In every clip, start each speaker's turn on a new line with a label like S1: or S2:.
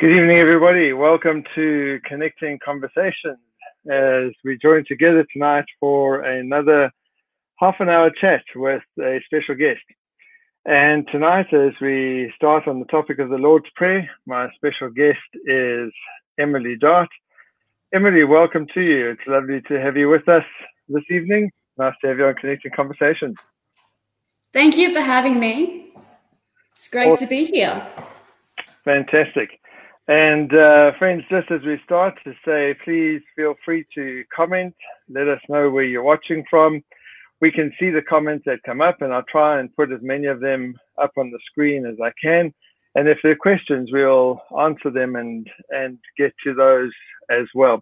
S1: Good evening, everybody. Welcome to Connecting Conversations as we join together tonight for another half an hour chat with a special guest. And tonight, as we start on the topic of the Lord's Prayer, my special guest is Emily Dart. Emily, welcome to you. It's lovely to have you with us this evening. Nice to have you on Connecting Conversations.
S2: Thank you for having me. It's great awesome. to be here.
S1: Fantastic. And uh, friends, just as we start to say, please feel free to comment. Let us know where you're watching from. We can see the comments that come up, and I'll try and put as many of them up on the screen as I can. And if there are questions, we'll answer them and and get to those as well.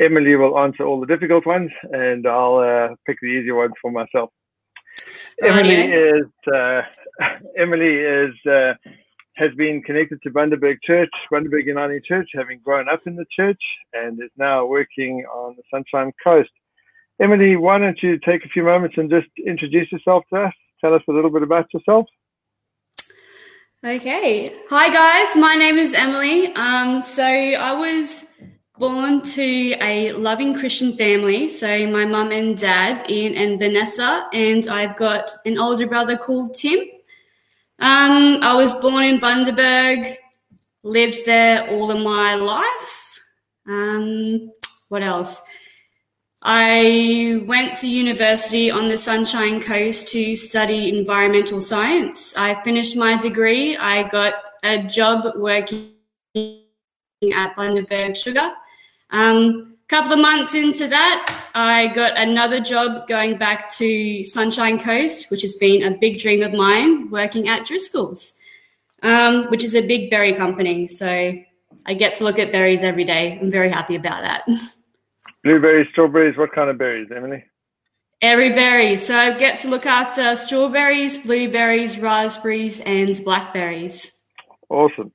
S1: Emily will answer all the difficult ones, and I'll uh, pick the easy ones for myself. Emily is uh, Emily is uh, has been connected to Bundaberg Church, Bundaberg Uniting Church, having grown up in the church, and is now working on the Sunshine Coast. Emily, why don't you take a few moments and just introduce yourself to us? Tell us a little bit about yourself.
S2: Okay. Hi, guys. My name is Emily. Um, so I was born to a loving Christian family. So my mum and dad, Ian and Vanessa, and I've got an older brother called Tim. Um, I was born in Bundaberg, lived there all of my life. Um, what else? I went to university on the Sunshine Coast to study environmental science. I finished my degree. I got a job working at Bundaberg Sugar. Um, couple of months into that, I got another job going back to Sunshine Coast, which has been a big dream of mine, working at Driscoll's, um, which is a big berry company. So I get to look at berries every day. I'm very happy about that.
S1: Blueberries, strawberries, what kind of berries, Emily?
S2: Every berry. So I get to look after strawberries, blueberries, raspberries, and blackberries.
S1: Awesome.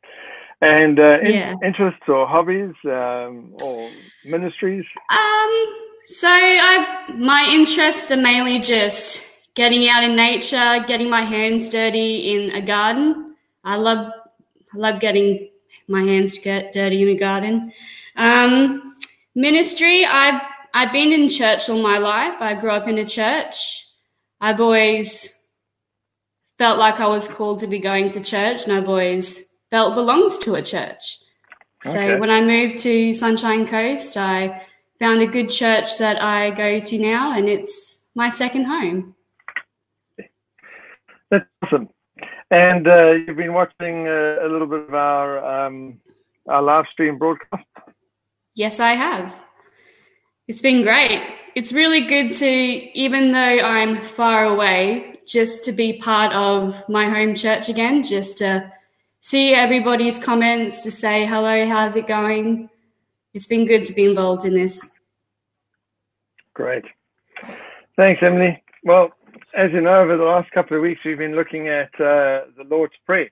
S1: And uh, yeah. interests or hobbies um, or ministries?
S2: Um, so I my interests are mainly just getting out in nature, getting my hands dirty in a garden. I love I love getting my hands get dirty in a garden. Um, ministry, I've I've been in church all my life. I grew up in a church. I've always felt like I was called to be going to church, and I've always felt belonged to a church. So okay. when I moved to Sunshine Coast, I found a good church that I go to now, and it's my second home.
S1: That's awesome. And uh, you've been watching uh, a little bit of our um, our live stream broadcast.
S2: Yes, I have. It's been great. It's really good to, even though I'm far away, just to be part of my home church again, just to see everybody's comments, to say hello, how's it going? It's been good to be involved in this.
S1: Great. Thanks, Emily. Well, as you know, over the last couple of weeks, we've been looking at uh, the Lord's Prayer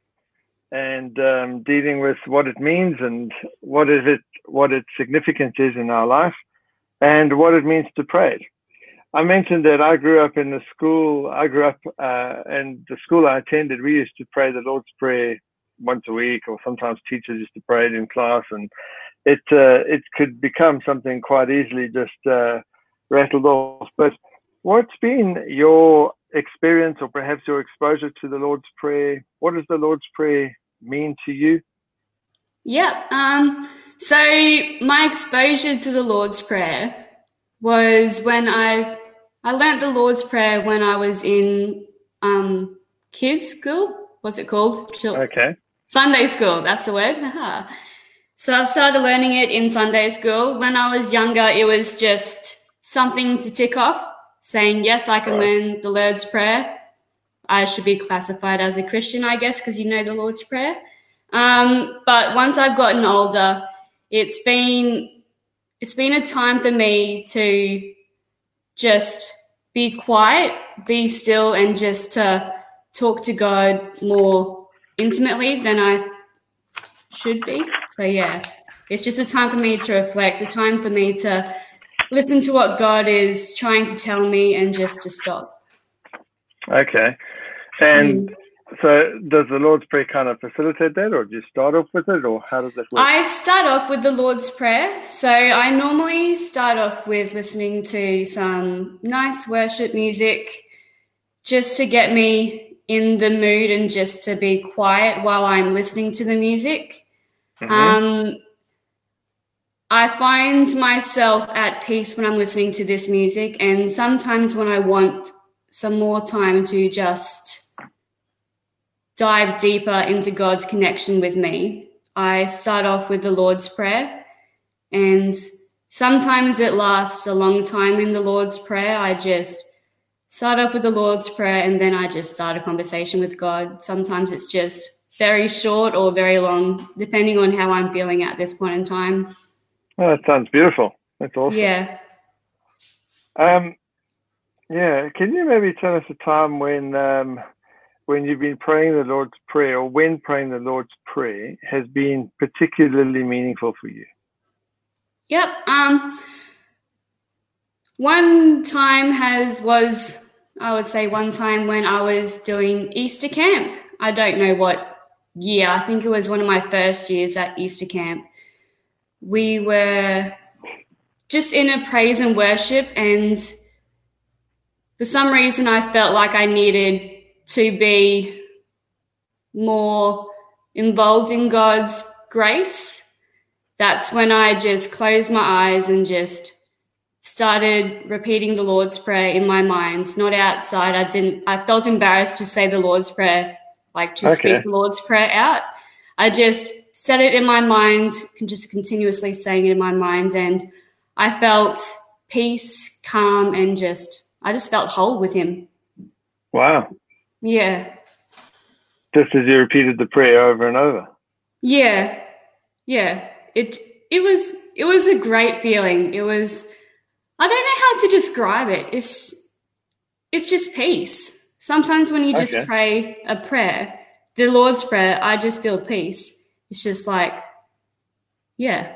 S1: and um, dealing with what it means and what is it, what its significance is in our life, and what it means to pray. I mentioned that I grew up in the school. I grew up, uh, and the school I attended, we used to pray the Lord's Prayer once a week, or sometimes teachers used to pray it in class, and it uh, it could become something quite easily just uh, rattled off. But what's been your experience, or perhaps your exposure to the Lord's Prayer? What does the Lord's Prayer mean to you?
S2: Yeah. Um, so my exposure to the Lord's Prayer was when I I learned the Lord's Prayer when I was in um, kids school. What's it called?
S1: Okay.
S2: Sunday school, that's the word. So I started learning it in Sunday school. When I was younger, it was just something to tick off, saying, yes, I can right. learn the Lord's Prayer. I should be classified as a Christian, I guess, because you know the Lord's Prayer. Um, but once I've gotten older, it's been it's been a time for me to just be quiet, be still, and just to talk to God more intimately than I should be. So yeah, it's just a time for me to reflect, a time for me to listen to what God is trying to tell me and just to stop.
S1: Okay. And mm. so does the Lord's Prayer kind of facilitate that, or do you start off with it, or how does that work?
S2: I start off with the Lord's Prayer. So I normally start off with listening to some nice worship music just to get me in the mood and just to be quiet while I'm listening to the music. Mm-hmm. Um, I find myself at peace when I'm listening to this music, and sometimes when I want some more time to just dive deeper into God's connection with me, I start off with the Lord's Prayer. And sometimes it lasts a long time in the Lord's Prayer. I just start off with the Lord's Prayer and then I just start a conversation with God. Sometimes it's just very short or very long, depending on how I'm feeling at this point in time.
S1: Oh, that sounds beautiful. That's awesome.
S2: Yeah.
S1: Um, yeah. Can you maybe tell us a time when um, when you've been praying the Lord's Prayer or when praying the Lord's Prayer has been particularly meaningful for you?
S2: Yep. Um, one time has was I would say one time when I was doing Easter camp. I don't know what year. I think it was one of my first years at Easter camp. We were just in a praise and worship and for some reason I felt like I needed to be more involved in God's grace, that's when I just closed my eyes and just started repeating the Lord's Prayer in my mind, not outside. I didn't, I felt embarrassed to say the Lord's Prayer, like to okay. speak the Lord's Prayer out. I just said it in my mind, just continuously saying it in my mind. And I felt peace, calm, and just, I just felt whole with Him.
S1: Wow.
S2: Yeah.
S1: Just as you repeated the prayer over and over.
S2: Yeah. Yeah. It it was it was a great feeling. It was I don't know how to describe it. It's it's just peace. Sometimes when you just okay. pray a prayer, the Lord's Prayer, I just feel peace. It's just like, yeah,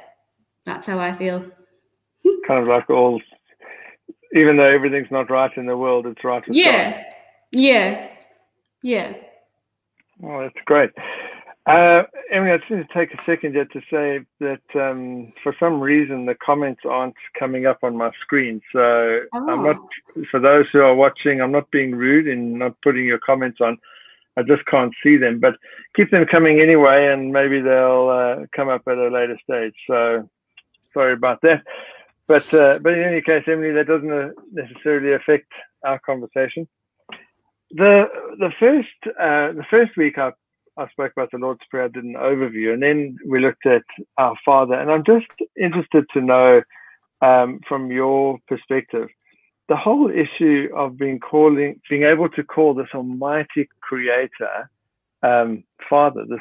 S2: that's how I feel.
S1: kind of like all, even though everything's not right in the world, it's right
S2: yeah.
S1: God.
S2: Yeah, yeah.
S1: Oh, that's great. Uh, Emily, I just need to take a second yet to say that um, for some reason the comments aren't coming up on my screen. So oh. I'm not, for those who are watching, I'm not being rude in not putting your comments on. I just can't see them, but keep them coming anyway, and maybe they'll uh, come up at a later stage. So sorry about that. But uh, but in any case, Emily, that doesn't uh, necessarily affect our conversation the the first uh, the first week I I spoke about the Lord's Prayer, I did an overview, and then we looked at our Father. And I'm just interested to know um, from your perspective the whole issue of being calling, being able to call this Almighty Creator um, Father, this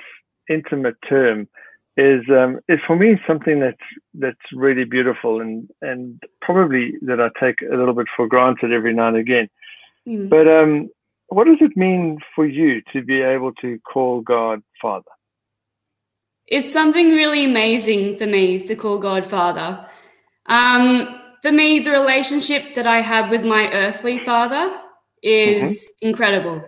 S1: intimate term, is um, is for me something that's that's really beautiful and and probably that I take a little bit for granted every now and again. Mm. But um, what does it mean for you to be able to call God Father?
S2: It's something really amazing for me to call God Father. Um, for me, the relationship that I have with my earthly father is mm-hmm. incredible.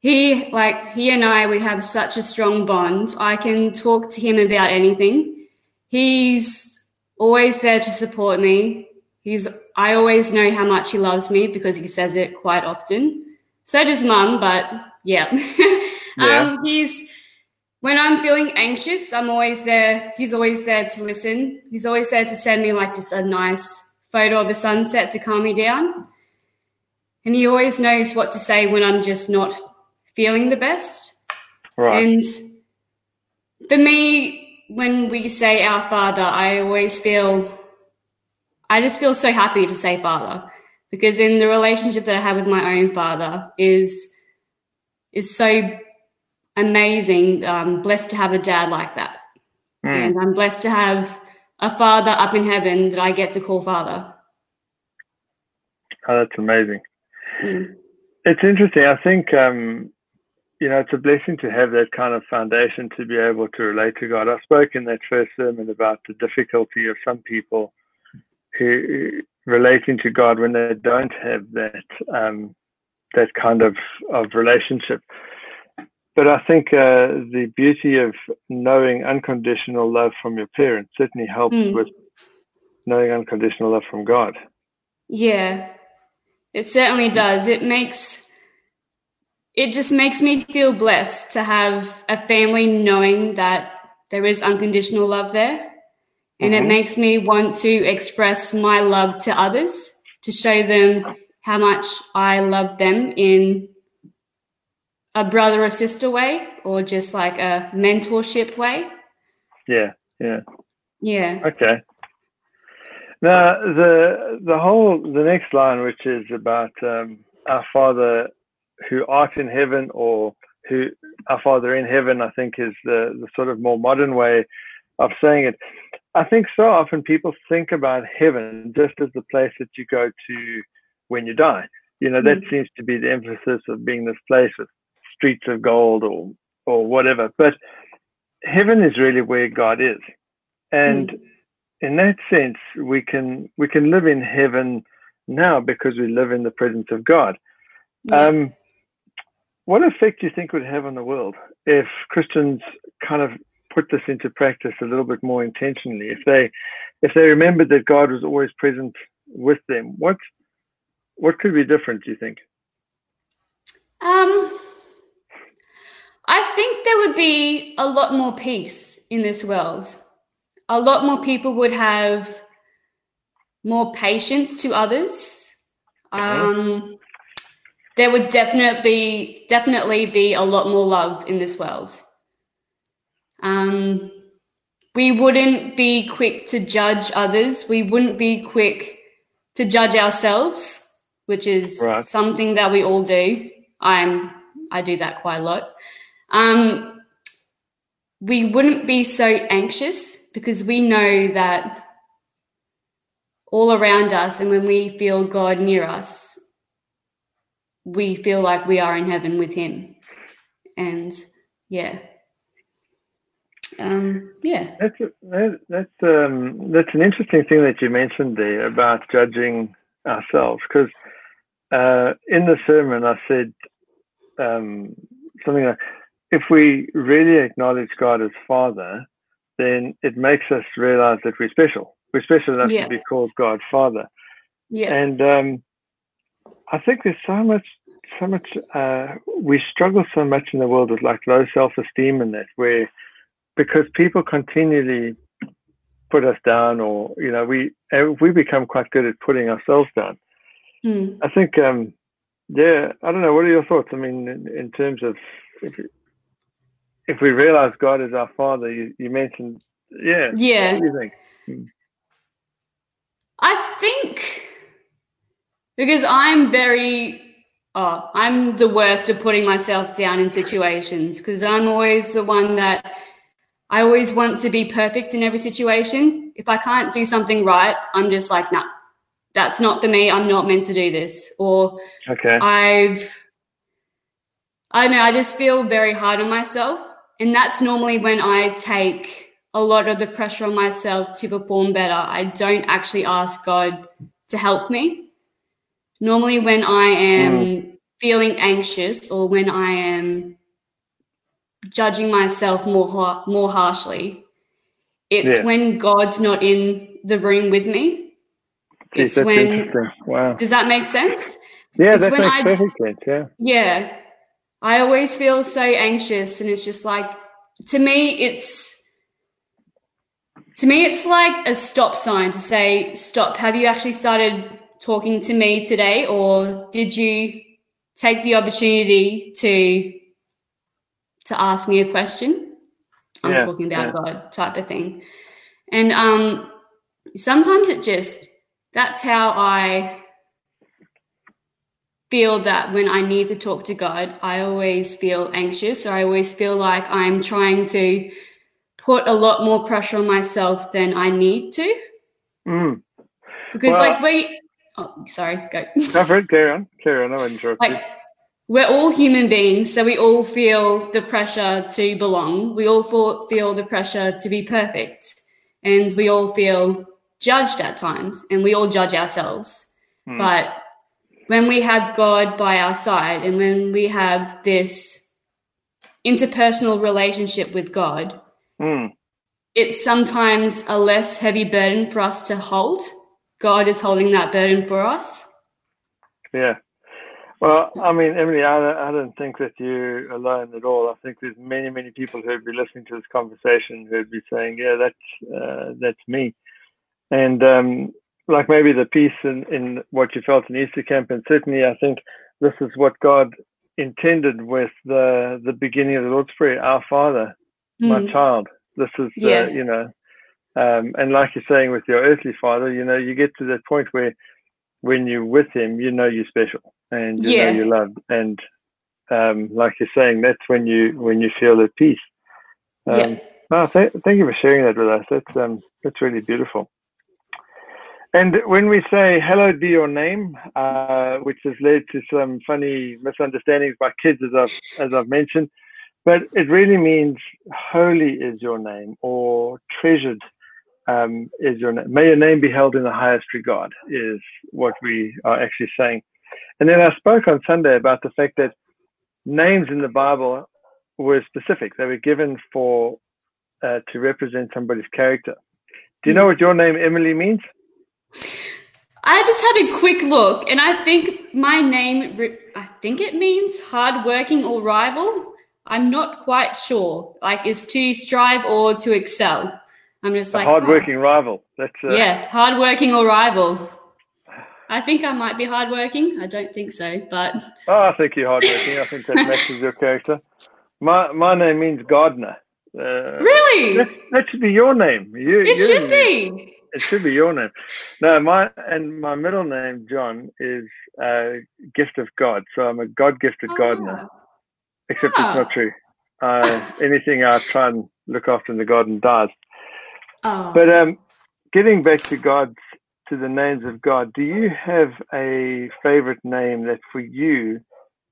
S2: He, like, he and I, we have such a strong bond. I can talk to him about anything. He's always there to support me. He's, I always know how much he loves me because he says it quite often. So does mum, but yeah. yeah. Um, he's when I'm feeling anxious, I'm always there. He's always there to listen. He's always there to send me like just a nice photo of a sunset to calm me down. And he always knows what to say when I'm just not feeling the best. Right. And for me, when we say our Father, I always feel, I just feel so happy to say Father because in the relationship that I have with my own father is is so amazing. I'm blessed to have a dad like that, mm. and I'm blessed to have a father up in heaven that I get to call father.
S1: Oh, that's amazing. Mm. It's interesting. I think um, you know it's a blessing to have that kind of foundation to be able to relate to God. I spoke in that first sermon about the difficulty of some people who relating to God when they don't have that um, that kind of of relationship. but I think uh, the beauty of knowing unconditional love from your parents certainly helps mm. with knowing unconditional love from God.
S2: Yeah, it certainly does. It makes it just makes me feel blessed to have a family knowing that there is unconditional love there. And mm-hmm. it makes me want to express my love to others to show them how much I love them in a brother or sister way or just like a mentorship way.
S1: Yeah, yeah.
S2: Yeah.
S1: Okay. Now the the whole the next line, which is about um, our Father who art in heaven, or who our Father in heaven, I think is the the sort of more modern way of saying it. I think so often people think about heaven just as the place that you go to when you die. You know, that mm. seems to be the emphasis of being this place with streets of gold or or whatever. But heaven is really where God is. And mm. in that sense, we can we can live in heaven now because we live in the presence of God. Yeah. Um, what effect do you think would have on the world if Christians kind of put this into practice a little bit more intentionally, if they if they remembered that God was always present with them, what what could be different? Do you think?
S2: Um, I think there would be a lot more peace in this world. A lot more people would have more patience to others. Uh-huh. Um, there would definitely definitely be a lot more love in this world. Um, we wouldn't be quick to judge others. We wouldn't be quick to judge ourselves, which is right. something that we all do. I'm I do that quite a lot. Um, we wouldn't be so anxious because we know that all around us, and when we feel God near us, we feel like we are in heaven with Him. And yeah um, yeah.
S1: That's that, that's um, that's an interesting thing that you mentioned there about judging ourselves because uh, in the sermon I said um, something like if we really acknowledge God as Father, then it makes us realize that we're special. We're special enough yeah. to be called God Father.
S2: Yeah.
S1: And um, I think there's so much so much uh, we struggle so much in the world with like low self-esteem and that where because people continually put us down, or you know, we we become quite good at putting ourselves down.
S2: Mm.
S1: I think, um, yeah, I don't know. What are your thoughts? I mean, in, in terms of if, if we realize God is our Father, you, you mentioned, yeah,
S2: yeah.
S1: What do you think? Hmm.
S2: I think because I'm very oh, I'm the worst at putting myself down in situations because I'm always the one that I always want to be perfect in every situation. If I can't do something right, I'm just like, nah, that's not for me. I'm not meant to do this. Or
S1: okay.
S2: I've, I know, I just feel very hard on myself. And that's normally when I take a lot of the pressure on myself to perform better. I don't actually ask God to help me. Normally, when I am mm. feeling anxious or when I am judging myself more more harshly. It's yeah. when God's not in the room with me.
S1: It's when wow.
S2: Does that make sense?
S1: Yeah, that makes I, perfect sense. Yeah.
S2: Yeah. I always feel so anxious and it's just like to me it's to me it's like a stop sign to say stop have you actually started talking to me today or did you take the opportunity to to ask me a question. I'm yeah, talking about yeah. God type of thing. And um, sometimes it just, that's how I feel that when I need to talk to God, I always feel anxious or I always feel like I'm trying to put a lot more pressure on myself than I need to.
S1: Mm.
S2: Because, well, like, we, oh, sorry, go.
S1: No, carry on, carry on, I interrupt
S2: like, you we're all human beings, so we all feel the pressure to belong. We all feel the pressure to be perfect. And we all feel judged at times, and we all judge ourselves. Hmm. But when we have God by our side, and when we have this interpersonal relationship with God,
S1: Mm.
S2: it's sometimes a less heavy burden for us to hold. God is holding that burden for us.
S1: Yeah. Well, I mean, Emily, I don't, I don't think that you're alone at all. I think there's many, many people who would be listening to this conversation who would be saying, "Yeah, that's uh, that's me," and um, like maybe the peace in, in what you felt in Easter camp, and certainly I think this is what God intended with the the beginning of the Lord's Prayer, Our Father, my
S2: Mm.
S1: child. This is,
S2: Yeah.
S1: uh, you know, um, and like you're saying with your earthly father, you know, you get to that point where when you're with him, you know you're special and you
S2: Yeah.
S1: know you're loved. And um, like you're saying, that's when you when you feel at peace. Um,
S2: yeah.
S1: no, th- thank you for sharing that with us. That's um, that's really beautiful. And when we say "Hallowed be your name," uh, which has led to some funny misunderstandings by kids, as I've as I've mentioned, but it really means "Holy is your name" or "Treasured um, is your name." May your name be held in the highest regard is what we are actually saying. And then I spoke on Sunday about the fact that names in the Bible were specific; they were given for uh, to represent somebody's character. Do you know what your name Emily means?
S2: I just had a quick look, and I think my name, I think it means hardworking or rival. I'm not quite sure. Like, is to strive or to excel. I'm just
S1: A
S2: like
S1: hardworking rival. That's
S2: oh,
S1: uh,
S2: yeah, hardworking or rival. I think I might be hardworking. I don't think so, but
S1: Oh, I think you're hardworking. I think that matches your character. My my name means gardener. Uh,
S2: really,
S1: That, that should be your name. You,
S2: it
S1: you-
S2: should be.
S1: It should be your name. No, my and my middle name John is a gift of God. So I'm a God gifted gardener.
S2: Ah.
S1: Except
S2: Ah.
S1: it's not true. Uh, anything I try and look after in the garden dies.
S2: Oh.
S1: But um, getting back to God's to the names of God, do you have a favorite name that for you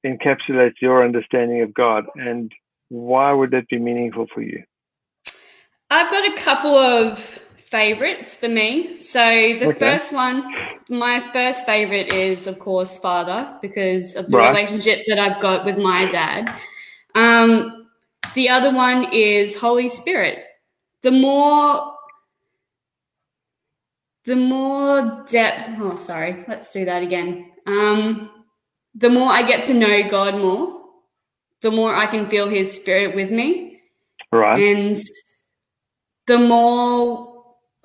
S1: encapsulates your understanding of God, and why would that be meaningful for you?
S2: I've got a couple of favorites for me. So the
S1: Okay.
S2: first one, my first favorite is of course Father because of the
S1: Right.
S2: relationship that I've got with my dad. Um, the other one is Holy Spirit. The more the more depth oh sorry, let's do that again. Um, the more I get to know God more, the more I can feel his spirit with me.
S1: Right.
S2: And the more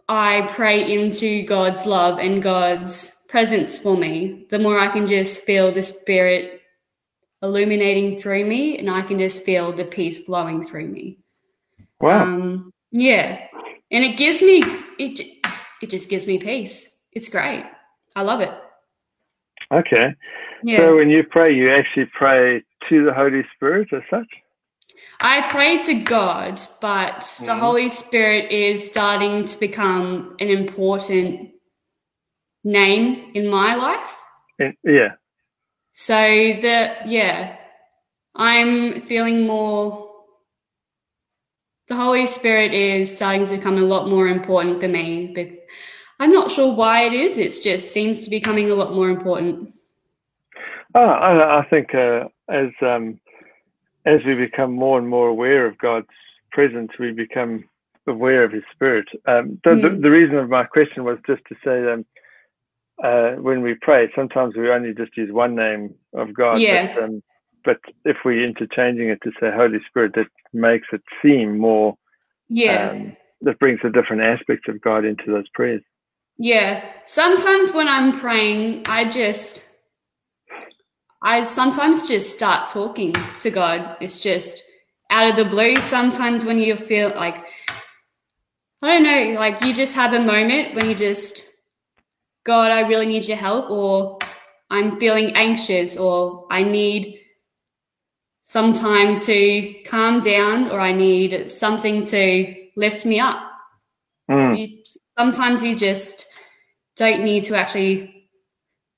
S2: I pray into God's love and God's presence for me, the more I can just feel the Spirit illuminating through me and I can just feel the peace flowing through me.
S1: Wow.
S2: Um, yeah. And it gives me, it, it just gives me peace. It's great. I love it.
S1: okay.
S2: Yeah.
S1: So when you pray, you actually pray to the Holy Spirit as such?
S2: I pray to God, but the
S1: Mhm.
S2: Holy Spirit is starting to become an important name in my life.
S1: And, yeah.
S2: So the yeah, I'm feeling more the Holy Spirit is starting to become a lot more important for me. But I'm not sure why it is. It just seems to be becoming a lot more important.
S1: Oh, I, I think uh, as um, as we become more and more aware of God's presence, we become aware of His Spirit. Um, the, the,
S2: Mm.
S1: the reason of my question was just to say um, uh, when we pray, sometimes we only just use one name of God.
S2: Yeah.
S1: But, um, but if we're interchanging it to say Holy Spirit, that makes it seem more.
S2: Yeah.
S1: Um, that brings a different aspect of God into those prayers.
S2: Yeah. Sometimes when I'm praying, I just I sometimes just start talking to God. It's just out of the blue. Sometimes when you feel like I don't know, like you just have a moment when you just God, I really need your help or I'm feeling anxious or I need some time to calm down or I need something to lift me up
S1: Mm,
S2: you, sometimes you just don't need to actually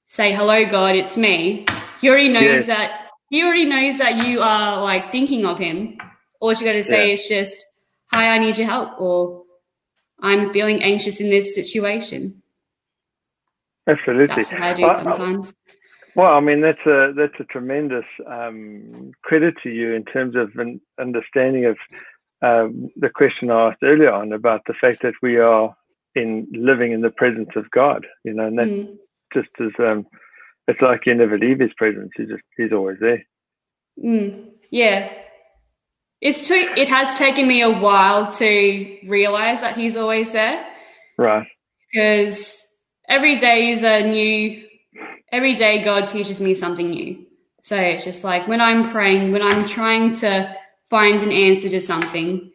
S2: say hello god it's me he already knows
S1: Yeah.
S2: that he already knows that you are like thinking of him all you got to say
S1: Yeah.
S2: is just hi i need your help or i'm feeling anxious in this situation
S1: absolutely.
S2: that's what i do
S1: I- I-
S2: sometimes
S1: Well, I mean that's a that's a tremendous um, credit to you in terms of an understanding of um, the question I asked earlier on about the fact that we are in living in the presence of God. You know, and that mm. just as um, it's like you never leave His presence. He's just He's always there.
S2: Mm. Yeah, it's. It has taken me a while to realize that He's always there.
S1: Right.
S2: Because every day is a new every day God teaches me something new. So it's just like when I'm praying, when I'm trying to find an answer to something,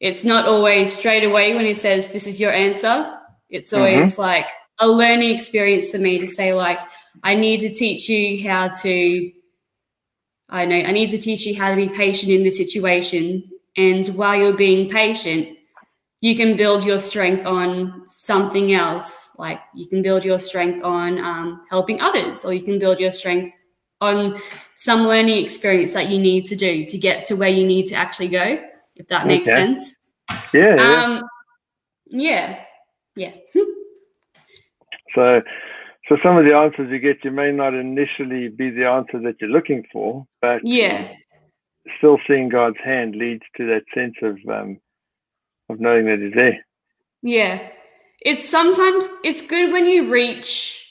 S2: it's not always straight away when He says, This is your answer. It's mm-hmm. always mm-hmm. like a learning experience for me to say, like, I need to teach you how to, I know, I need to teach you how to be patient in this situation. And while you're being patient, you can build your strength on something else. Like you can build your strength on um, helping others, or you can build your strength on some learning experience that you need to do to get to where you need to actually go. If that makes okay. sense.
S1: Yeah. Um,
S2: yeah. Yeah.
S1: so, so some of the answers you get, you may not initially be the answer that you're looking for, but
S2: yeah,
S1: still seeing God's hand leads to that sense of um, of knowing that he's there.
S2: Yeah. It's sometimes it's good when you reach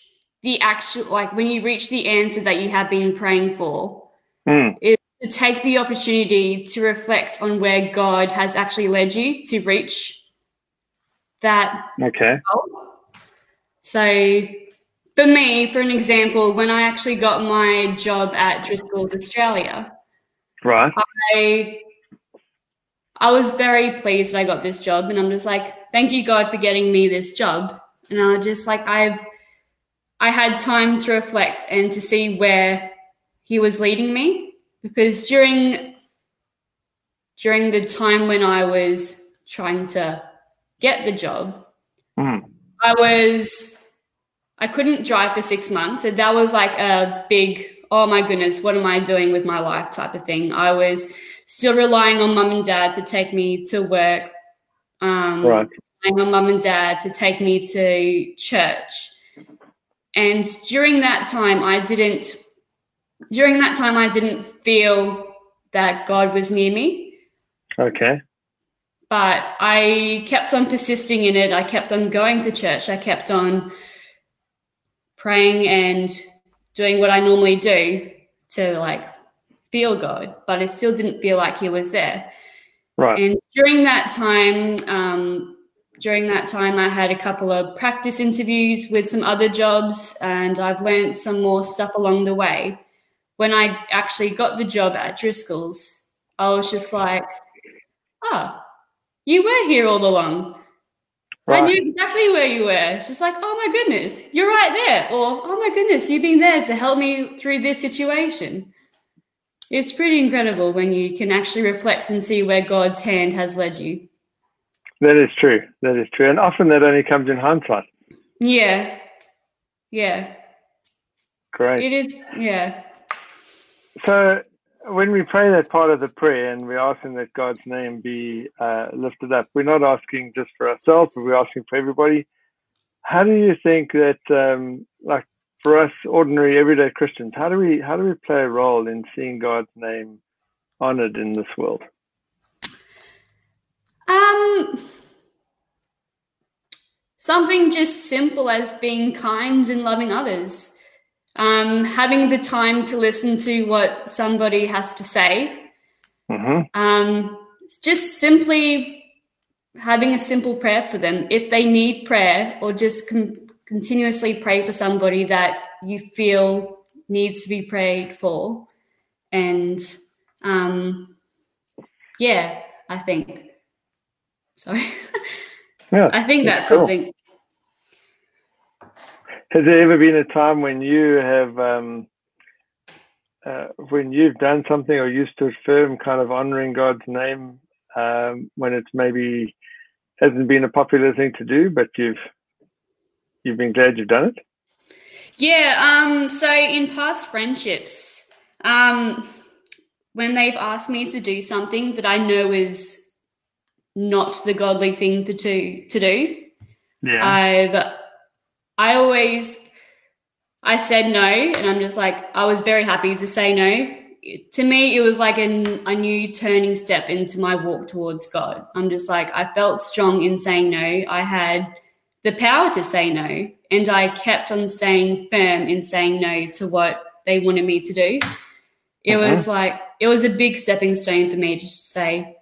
S2: the actual like when you reach the answer that you have been praying for.
S1: Mm.
S2: Is to take the opportunity to reflect on where God has actually led you to reach that.
S1: Okay.
S2: Goal. So for me, for an example, when I actually got my job at Driscoll's Australia,
S1: right,
S2: I I was very pleased that I got this job, and I'm just like, thank you God for getting me this job. And I was just like, I've I had time to reflect and to see where He was leading me because during during the time when I was trying to get the job,
S1: mm.
S2: I was I couldn't drive for six months, so that was like a big oh my goodness, what am I doing with my life type of thing. I was still relying on mum and dad to take me to work. Um,
S1: right.
S2: Relying on mum and dad to take me to church. And during that time, I didn't. During that time, I didn't feel that God was near me.
S1: Okay.
S2: But I kept on persisting in it. I kept on going to church. I kept on praying and doing what I normally do to like feel good, but it still didn't feel like he was there.
S1: Right.
S2: And during that time, um, during that time, I had a couple of practice interviews with some other jobs, and I've learned some more stuff along the way. When I actually got the job at Driscoll's, I was just like, "Ah, oh, you were here all along." Right. I knew exactly where you were. Just like, oh my goodness, you're right there. Or, oh my goodness, you've been there to help me through this situation. It's pretty incredible when you can actually reflect and see where God's hand has led you.
S1: That is true. That is true. And often that only comes in hindsight.
S2: Yeah. Yeah.
S1: Great.
S2: It is, yeah.
S1: So when we pray that part of the prayer and we're asking that God's name be uh, lifted up, we're not asking just for ourselves, but we're asking for everybody. How do you think that, um, like, for us ordinary everyday Christians, how do we how do we play a role in seeing God's name honored in this world?
S2: Um something just simple as being kind and loving others. Um, having the time to listen to what somebody has to say.
S1: Mm-hmm.
S2: Um, just simply having a simple prayer for them. If they need prayer or just com- continuously pray for somebody that you feel needs to be prayed for. And um, yeah, I think. Sorry.
S1: Yeah,
S2: I think that's cool. something.
S1: Has there ever been a time when you have, um, uh, when you've done something or you stood firm, kind of honoring God's name, um, when it's maybe hasn't been a popular thing to do, but you've you've been glad you've done it?
S2: Yeah. Um, so in past friendships, um, when they've asked me to do something that I know is not the godly thing to do, to do,
S1: yeah.
S2: I've I always I said no, and I'm just like, I was very happy to say no. To me, it was like a, a new turning step into my walk towards God. I'm just like, I felt strong in saying no. I had the power to say no, and I kept on staying firm in saying no to what they wanted me to do. It uh-huh. was like, it was a big stepping stone for me just to say,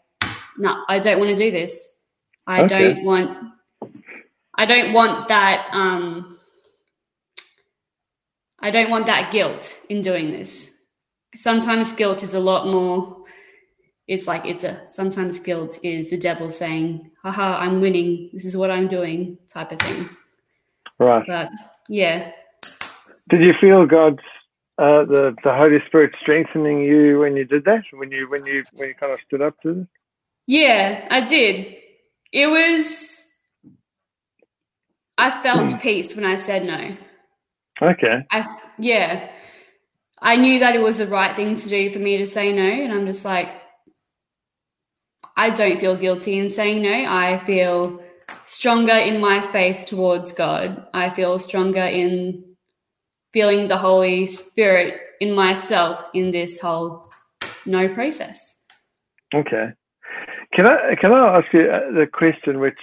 S2: no, I don't want to do this. I okay. don't want, I don't want that, um, I don't want that guilt in doing this. Sometimes guilt is a lot more. It's like it's a sometimes guilt is the devil saying, "Haha, I'm winning. This is what I'm doing," type of thing.
S1: Right.
S2: But yeah.
S1: Did you feel God's uh, the the Holy Spirit strengthening you when you did that? When you when you when you kind of stood up to it?
S2: Yeah, I did. It was. I felt hmm. peace when I said no.
S1: Okay.
S2: I yeah. I knew that it was the right thing to do for me to say no, and I'm just like, I don't feel guilty in saying no. I feel stronger in my faith towards God. I feel stronger in feeling the Holy Spirit in myself in this whole no process.
S1: Okay. Can I can I ask you uh, the question, which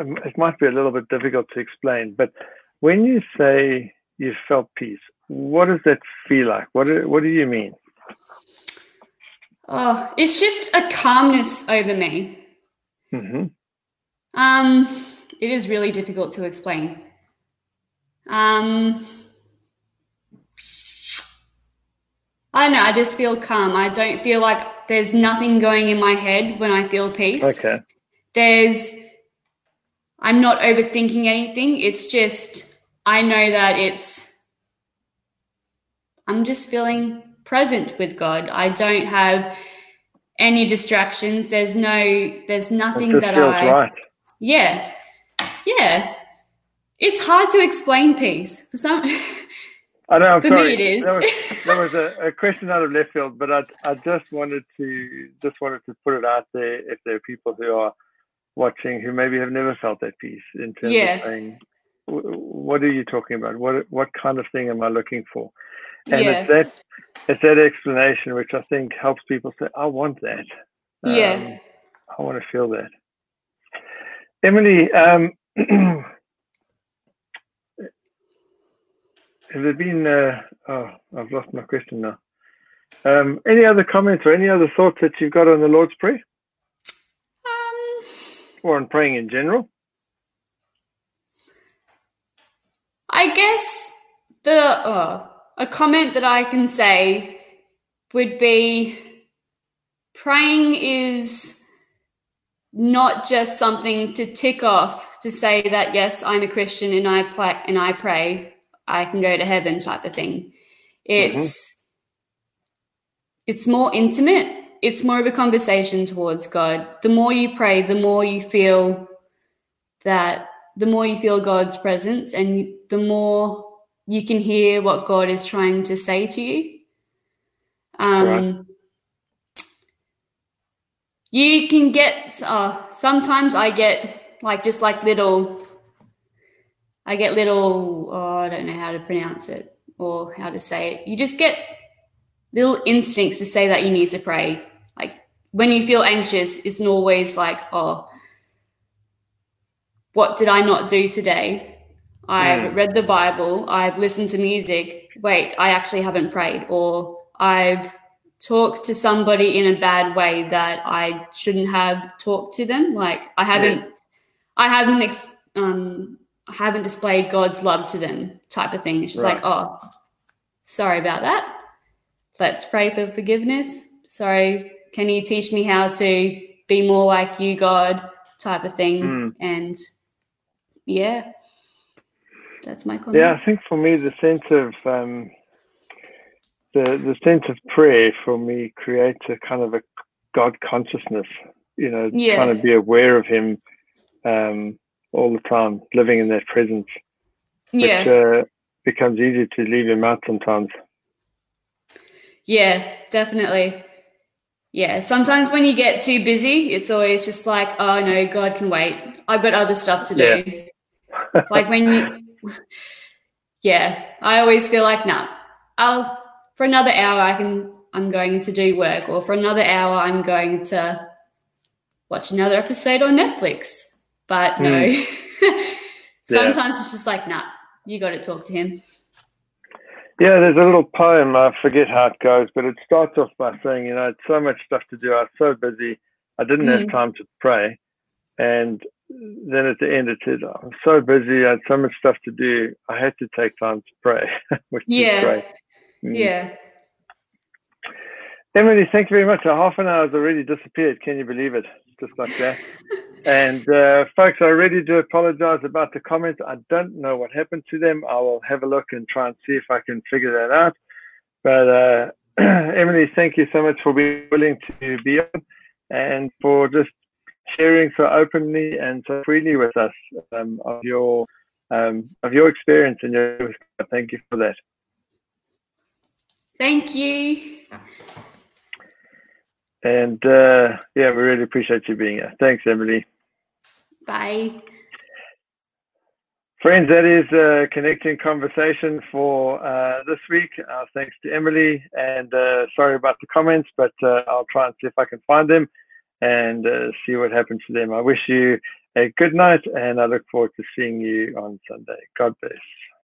S1: um, it might be a little bit difficult to explain, but when you say you felt peace. What does that feel like? What do, what do you mean?
S2: Oh, it's just a calmness over me.
S1: Mm-hmm.
S2: Um, it is really difficult to explain. Um, I don't know. I just feel calm. I don't feel like there's nothing going in my head when I feel peace.
S1: Okay.
S2: There's, I'm not overthinking anything. It's just I know that it's, I'm just feeling present with God. I don't have any distractions. There's no, there's nothing that I,
S1: right.
S2: yeah, yeah. It's hard to explain peace for some.
S1: I know. I'm
S2: for
S1: sorry.
S2: me, it is.
S1: That was, was a, a, question out of left field, but I, I just wanted to just wanted to put it out there. If there are people who are watching who maybe have never felt that peace in terms yeah. of saying, what are you talking about? What what kind of thing am I looking for? And yeah. it's that it's that explanation which I think helps people say, I want that.
S2: Um, yeah.
S1: I want to feel that. Emily, um, have there been? Uh, oh, I've lost my question now. Um, any other comments or any other thoughts that you've got on the Lord's Prayer?
S2: Um,
S1: or on praying in general?
S2: I guess the uh, a comment that I can say would be praying is not just something to tick off to say that yes, I'm a Christian and I play and I pray, I can go to heaven type of thing. It's mm-hmm. it's more intimate. It's more of a conversation towards God. The more you pray, the more you feel that the more you feel God's presence and the more you can hear what God is trying to say to you. Um, right. You can get, uh, sometimes I get like just like little, I get little, oh, I don't know how to pronounce it or how to say it. You just get little instincts to say that you need to pray. Like when you feel anxious, it's not always like, oh, what did I not do today? I've mm. read the Bible, I've listened to music. Wait, I actually haven't prayed. Or I've talked to somebody in a bad way that I shouldn't have talked to them. Like I haven't, yeah. I haven't, ex- um, I haven't displayed God's love to them, type of thing. It's just right. like, oh, sorry about that. Let's pray for forgiveness. Sorry, can you teach me how to be more like you, God, type of thing. Mm. And yeah, that's my comment.
S1: Yeah, I think for me, the sense of um, the the sense of prayer for me creates a kind of a God consciousness. You know, yeah. trying to be aware of Him um, all the time, living in that presence. Which, yeah, uh, becomes easy to leave Him out sometimes.
S2: Yeah, definitely. Yeah, sometimes when you get too busy, it's always just like, oh no, God can wait. I've got other stuff to do. Yeah like when you yeah, I always feel like, nah, I'll for another hour I can I'm going to do work, or for another hour I'm going to watch another episode on Netflix. But no, mm. sometimes yeah. it's just like, nah, you got to talk to him.
S1: Yeah, there's a little poem. I forget how it goes, but it starts off by saying, you know, it's so much stuff to do. I was so busy, I didn't mm. have time to pray. And then at the end, it said, I'm so busy, I had so much stuff to do. I had to take time to pray, which yeah. is great.
S2: Mm. Yeah.
S1: Emily, thank you very much. A half an hour has already disappeared. Can you believe it? Just like that. and uh, folks, I really do apologize about the comments. I don't know what happened to them. I will have a look and try and see if I can figure that out. But uh, Emily, thank you so much for being willing to be on and for just sharing so openly and so freely with us um, of your um, of your experience and your thank you for that.
S2: Thank you.
S1: And uh, yeah, we really appreciate you being here. Thanks, Emily.
S2: Bye.
S1: Friends, that is a connecting conversation for uh, this week. Uh, thanks to Emily, and uh, sorry about the comments, but uh, I'll try and see if I can find them and uh, see what happens to them. I wish you a good night, and I look forward to seeing you on Sunday. God bless.